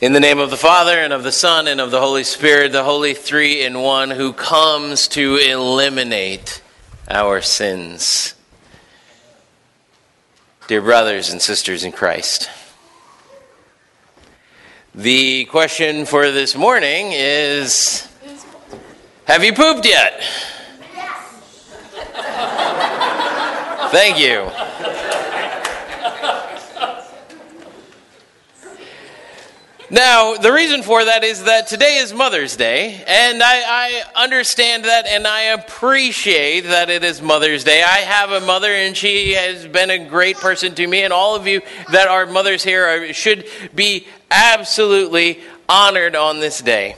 In the name of the Father, and of the Son, and of the Holy Spirit, the Holy Three in One, who comes to eliminate our sins. Dear brothers and sisters in Christ, the question for this morning is Have you pooped yet? Yes. Thank you. Now, the reason for that is that today is Mother's Day, and I, I, understand that and I appreciate that it is Mother's Day. I have a mother, and she has been a great person to me, and all of you that are mothers here are, should be absolutely honored on this day.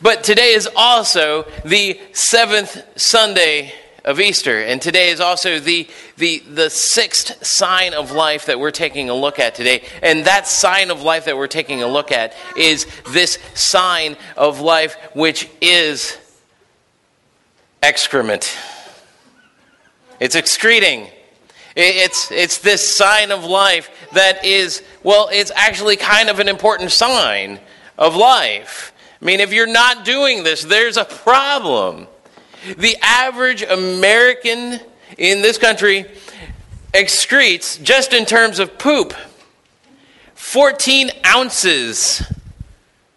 But today is also the seventh Sunday of Easter. And today is also the, the, the sixth sign of life that we're taking a look at today. And that sign of life that we're taking a look at is this sign of life, which is excrement. It's excreting. It's, it's this sign of life that is, well, it's actually kind of an important sign of life. I mean, if you're not doing this, there's a problem. The average American in this country excretes, just in terms of poop, 14 ounces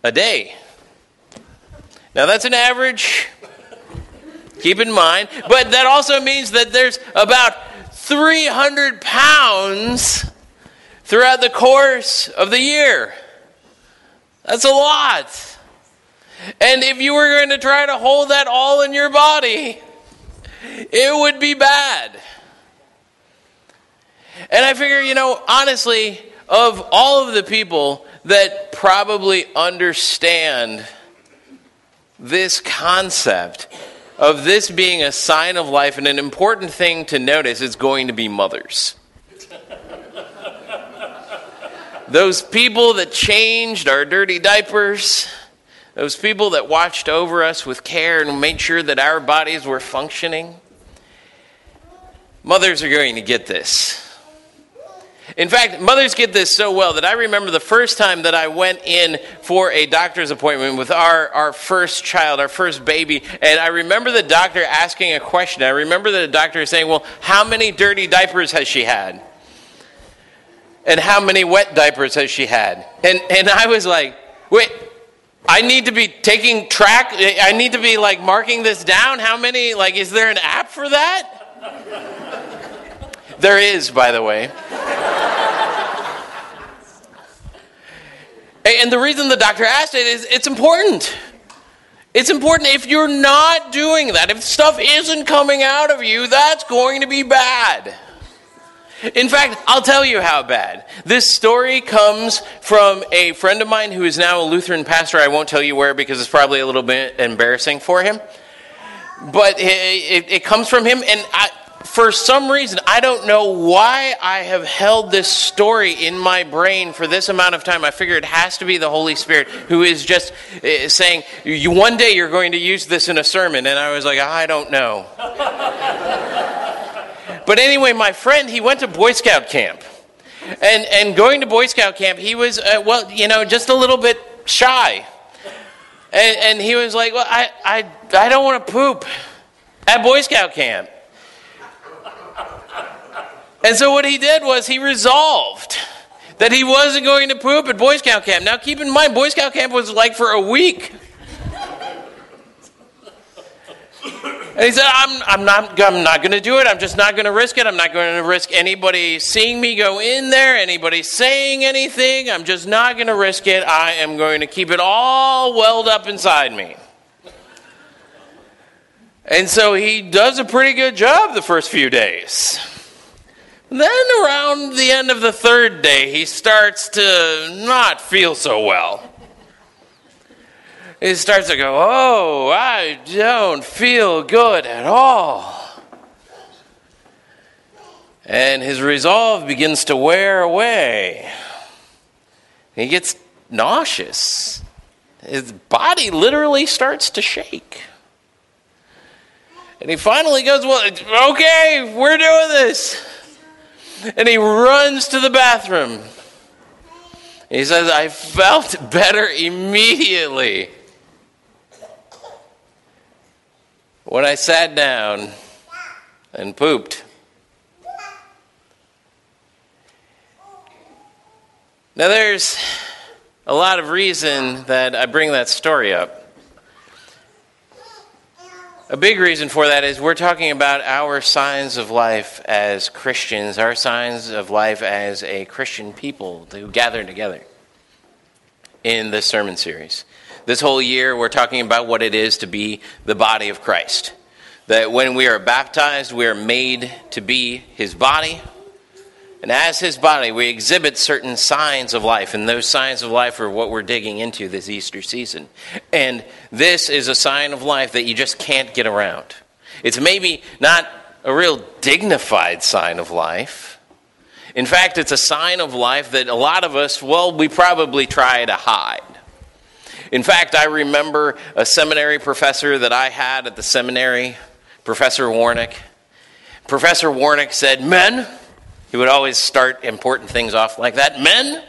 a day. Now, that's an average, keep in mind, but that also means that there's about 300 pounds throughout the course of the year. That's a lot. And if you were going to try to hold that all in your body, it would be bad. And I figure, you know, honestly, of all of the people that probably understand this concept of this being a sign of life and an important thing to notice is going to be mothers. Those people that changed our dirty diapers those people that watched over us with care and made sure that our bodies were functioning. Mothers are going to get this. In fact, mothers get this so well that I remember the first time that I went in for a doctor's appointment with our, our first child, our first baby, and I remember the doctor asking a question. I remember the doctor saying, Well, how many dirty diapers has she had? And how many wet diapers has she had? And, and I was like, Wait, I need to be taking track. I need to be like marking this down. How many? Like, is there an app for that? there is, by the way. and the reason the doctor asked it is it's important. It's important. If you're not doing that, if stuff isn't coming out of you, that's going to be bad. In fact, I'll tell you how bad. This story comes from a friend of mine who is now a Lutheran pastor. I won't tell you where because it's probably a little bit embarrassing for him. But it, it, it comes from him, and I, for some reason, I don't know why I have held this story in my brain for this amount of time. I figure it has to be the Holy Spirit who is just uh, saying, one day you're going to use this in a sermon," and I was like, "I don't know." But anyway, my friend, he went to Boy Scout camp. And, and going to Boy Scout camp, he was, uh, well, you know, just a little bit shy. And, and he was like, well, I, I, I don't want to poop at Boy Scout camp. And so what he did was he resolved that he wasn't going to poop at Boy Scout camp. Now, keep in mind, Boy Scout camp was like for a week. And he said, I'm, I'm not, I'm not going to do it. I'm just not going to risk it. I'm not going to risk anybody seeing me go in there, anybody saying anything. I'm just not going to risk it. I am going to keep it all welled up inside me. And so he does a pretty good job the first few days. Then, around the end of the third day, he starts to not feel so well he starts to go, Oh, I don't feel good at all. And his resolve begins to wear away. He gets nauseous. His body literally starts to shake. And he finally goes, Well, okay, we're doing this. And he runs to the bathroom. He says, I felt better immediately. When I sat down and pooped. Now, there's a lot of reason that I bring that story up. A big reason for that is we're talking about our signs of life as Christians, our signs of life as a Christian people who gather together in this sermon series. This whole year, we're talking about what it is to be the body of Christ. That when we are baptized, we are made to be his body, and as his body, we exhibit certain signs of life, and those signs of life are what we're digging into this Easter season. And this is a sign of life that you just can't get around. It's maybe not a real dignified sign of life. In fact, it's a sign of life that a lot of us, well, we probably try to hide. In fact, I remember a seminary professor that I had at the seminary, Professor Warnick. Professor Warnick said, Men, he would always start important things off like that. Men,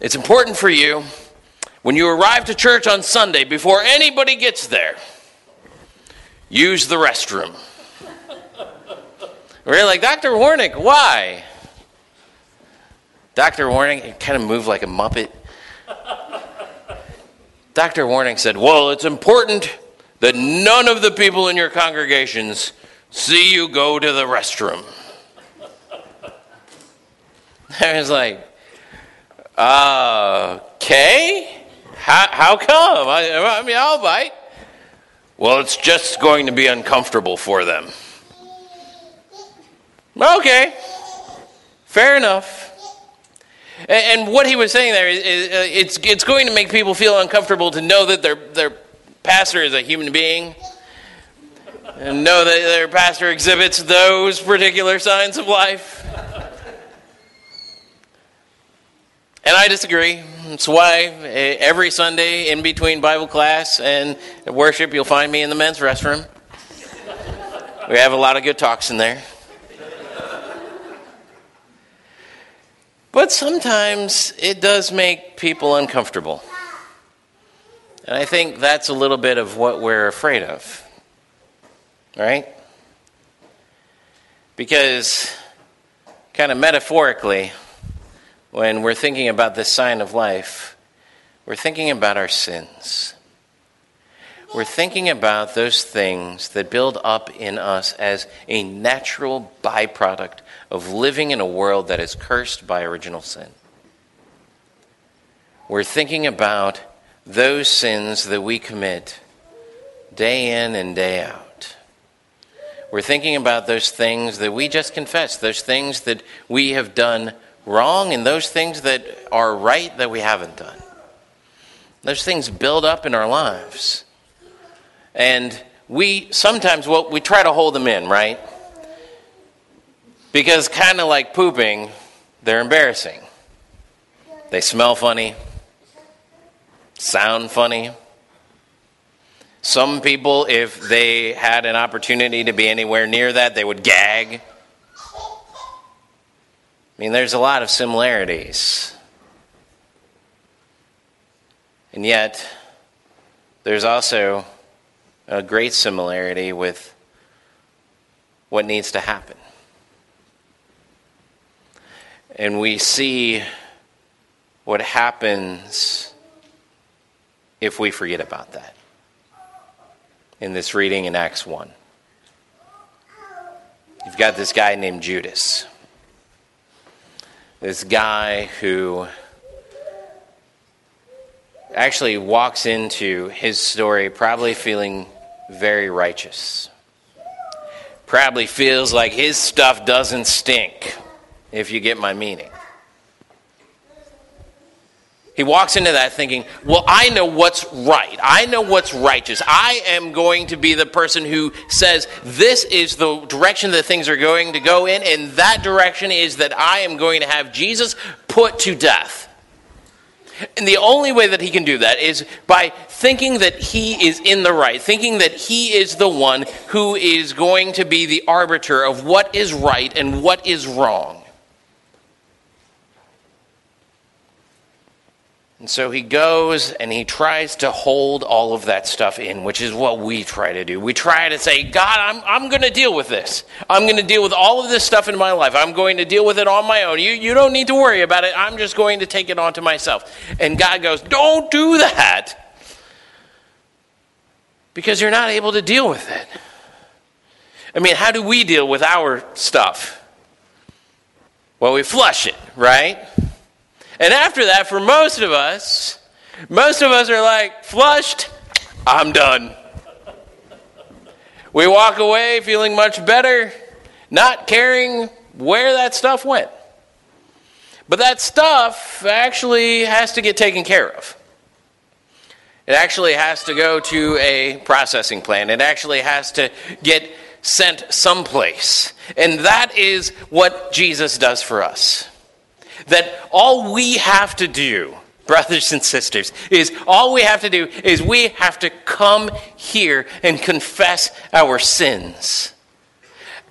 it's important for you when you arrive to church on Sunday, before anybody gets there, use the restroom. We're like, Dr. Warnick, why? Dr. Warnick kind of moved like a muppet. Dr. Warnick said, Well, it's important that none of the people in your congregations see you go to the restroom. I was like, okay. How, how come? I, I mean, I'll bite. Well, it's just going to be uncomfortable for them. Okay. Fair enough. And, what he was saying there is, is uh, it's, it's going to make people feel uncomfortable to know that their, their pastor is a human being and know that their pastor exhibits those particular signs of life. And I disagree. That's why eh, every Sunday in between Bible class and worship, you'll find me in the men's restroom. We have a lot of good talks in there. But sometimes it does make people uncomfortable. And I think that's a little bit of what we're afraid of. Right? Because, kind of metaphorically, when we're thinking about this sign of life, we're thinking about our sins. We're thinking about those things that build up in us as a natural byproduct of living in a world that is cursed by original sin. We're thinking about those sins that we commit day in and day out. We're thinking about those things that we just confessed, those things that we have done wrong and those things that are right that we haven't done. Those things build up in our lives. And we sometimes, well, we try to hold them in, right? Because kind of like pooping, they're embarrassing. They smell funny, sound funny. Some people, if they had an opportunity to be anywhere near that, they would gag. I mean, there's a lot of similarities. And yet, there's also a great similarity with what needs to happen. And we see what happens if we forget about that in this reading in Acts 1. You've got this guy named Judas this guy who actually walks into his story probably feeling very righteous. Probably feels like his stuff doesn't stink, if you get my meaning. He walks into that thinking, well, I know what's right. I know what's righteous. I am going to be the person who says this is the direction that things are going to go in, and that direction is that I am going to have Jesus put to death. And the only way that he can do that is by thinking that he is in the right, thinking that he is the one who is going to be the arbiter of what is right and what is wrong. And so he goes and he tries to hold all of that stuff in, which is what we try to do. We try to say, God, I'm, I'm going to deal with this. I'm going to deal with all of this stuff in my life. I'm going to deal with it on my own. You, you don't need to worry about it. I'm just going to take it onto myself. And God goes, Don't do that because you're not able to deal with it. I mean, how do we deal with our stuff? Well, we flush it, right? And after that, for most of us, most of us are like, flushed, I'm done. We walk away feeling much better, not caring where that stuff went. But that stuff actually has to get taken care of. It actually has to go to a processing plant. It actually has to get sent someplace. And that is what Jesus does for us. That all we have to do, brothers and sisters, is all we have to do is we have to come here and confess our sins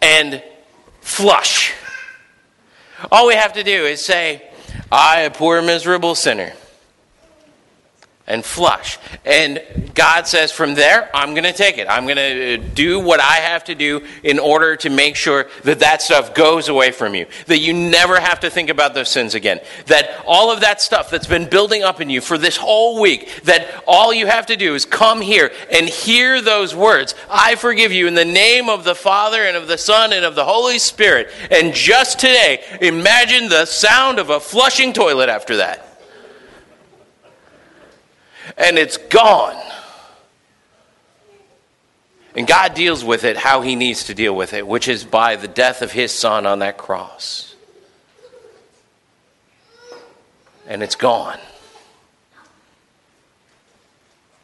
and flush. All we have to do is say, I, a poor, miserable sinner, and flush. And God says, from there, I'm going to take it. I'm going to uh, do what I have to do in order to make sure that that stuff goes away from you. That you never have to think about those sins again. That all of that stuff that's been building up in you for this whole week, that all you have to do is come here and hear those words I forgive you in the name of the Father and of the Son and of the Holy Spirit. And just today, imagine the sound of a flushing toilet after that and it's gone. And God deals with it how He needs to deal with it, which is by the death of His Son on that cross. And it's gone.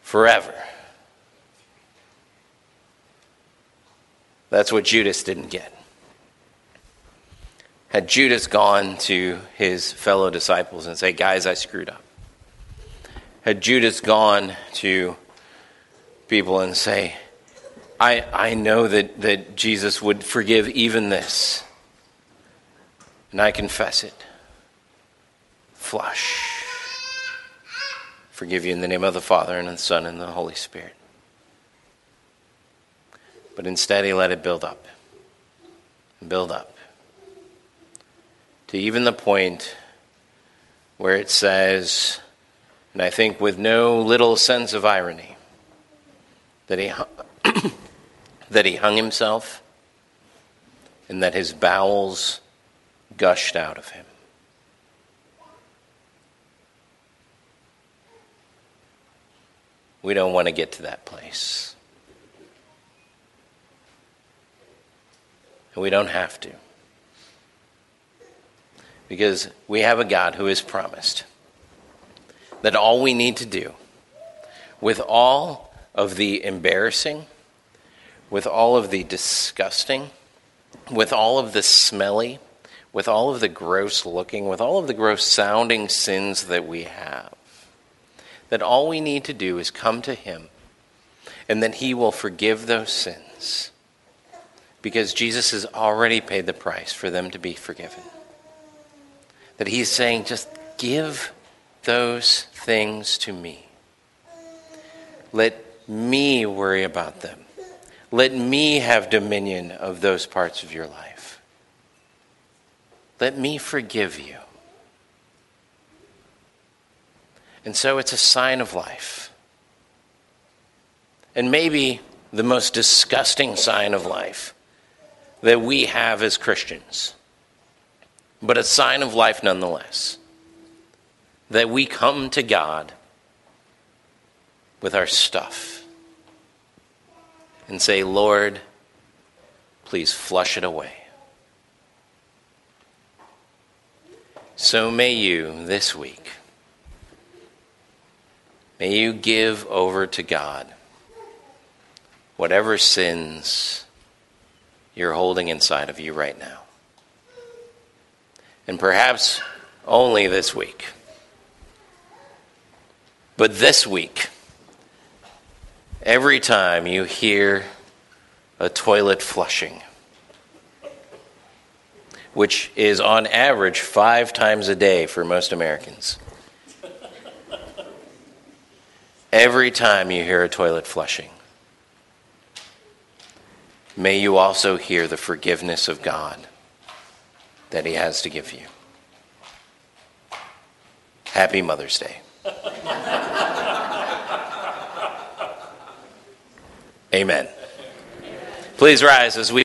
Forever. That's what Judas didn't get. Had Judas gone to his fellow disciples and say, Guys, I screwed up had Judas gone to people and say, I, I know that, that Jesus would forgive even this, and I confess it. Flush. Forgive you in the name of the Father, and the Son, and the Holy Spirit. But instead, he let it build up build up to even the point where it says, and I think with no little sense of irony, that he, that he hung himself and that his bowels gushed out of him. We don't want to get to that place. And we don't have to. Because we have a God who has promised that all we need to do, with all of the embarrassing, with all of the disgusting, with all of the smelly, with all of the gross looking, with all of the gross sounding sins that we have, that all we need to do is come to Him and that He will forgive those sins because Jesus has already paid the price for them to be forgiven. That He's saying, just give those things to me. Let me worry about them. Let me have dominion of those parts of your life. Let me forgive you. And so it's a sign of life. And maybe the most disgusting sign of life that we have as Christians, but a sign of life nonetheless that we come to God with our stuff and say, Lord, please flush it away. So may you this week, may you give over to God whatever sins you're holding inside of you right now. And perhaps only this week. But this week, every time you hear a toilet flushing, which is on average five times a day for most Americans, every time you hear a toilet flushing, may you also hear the forgiveness of God that He has to give you. Happy Mother's Day. Amen. Please rise as we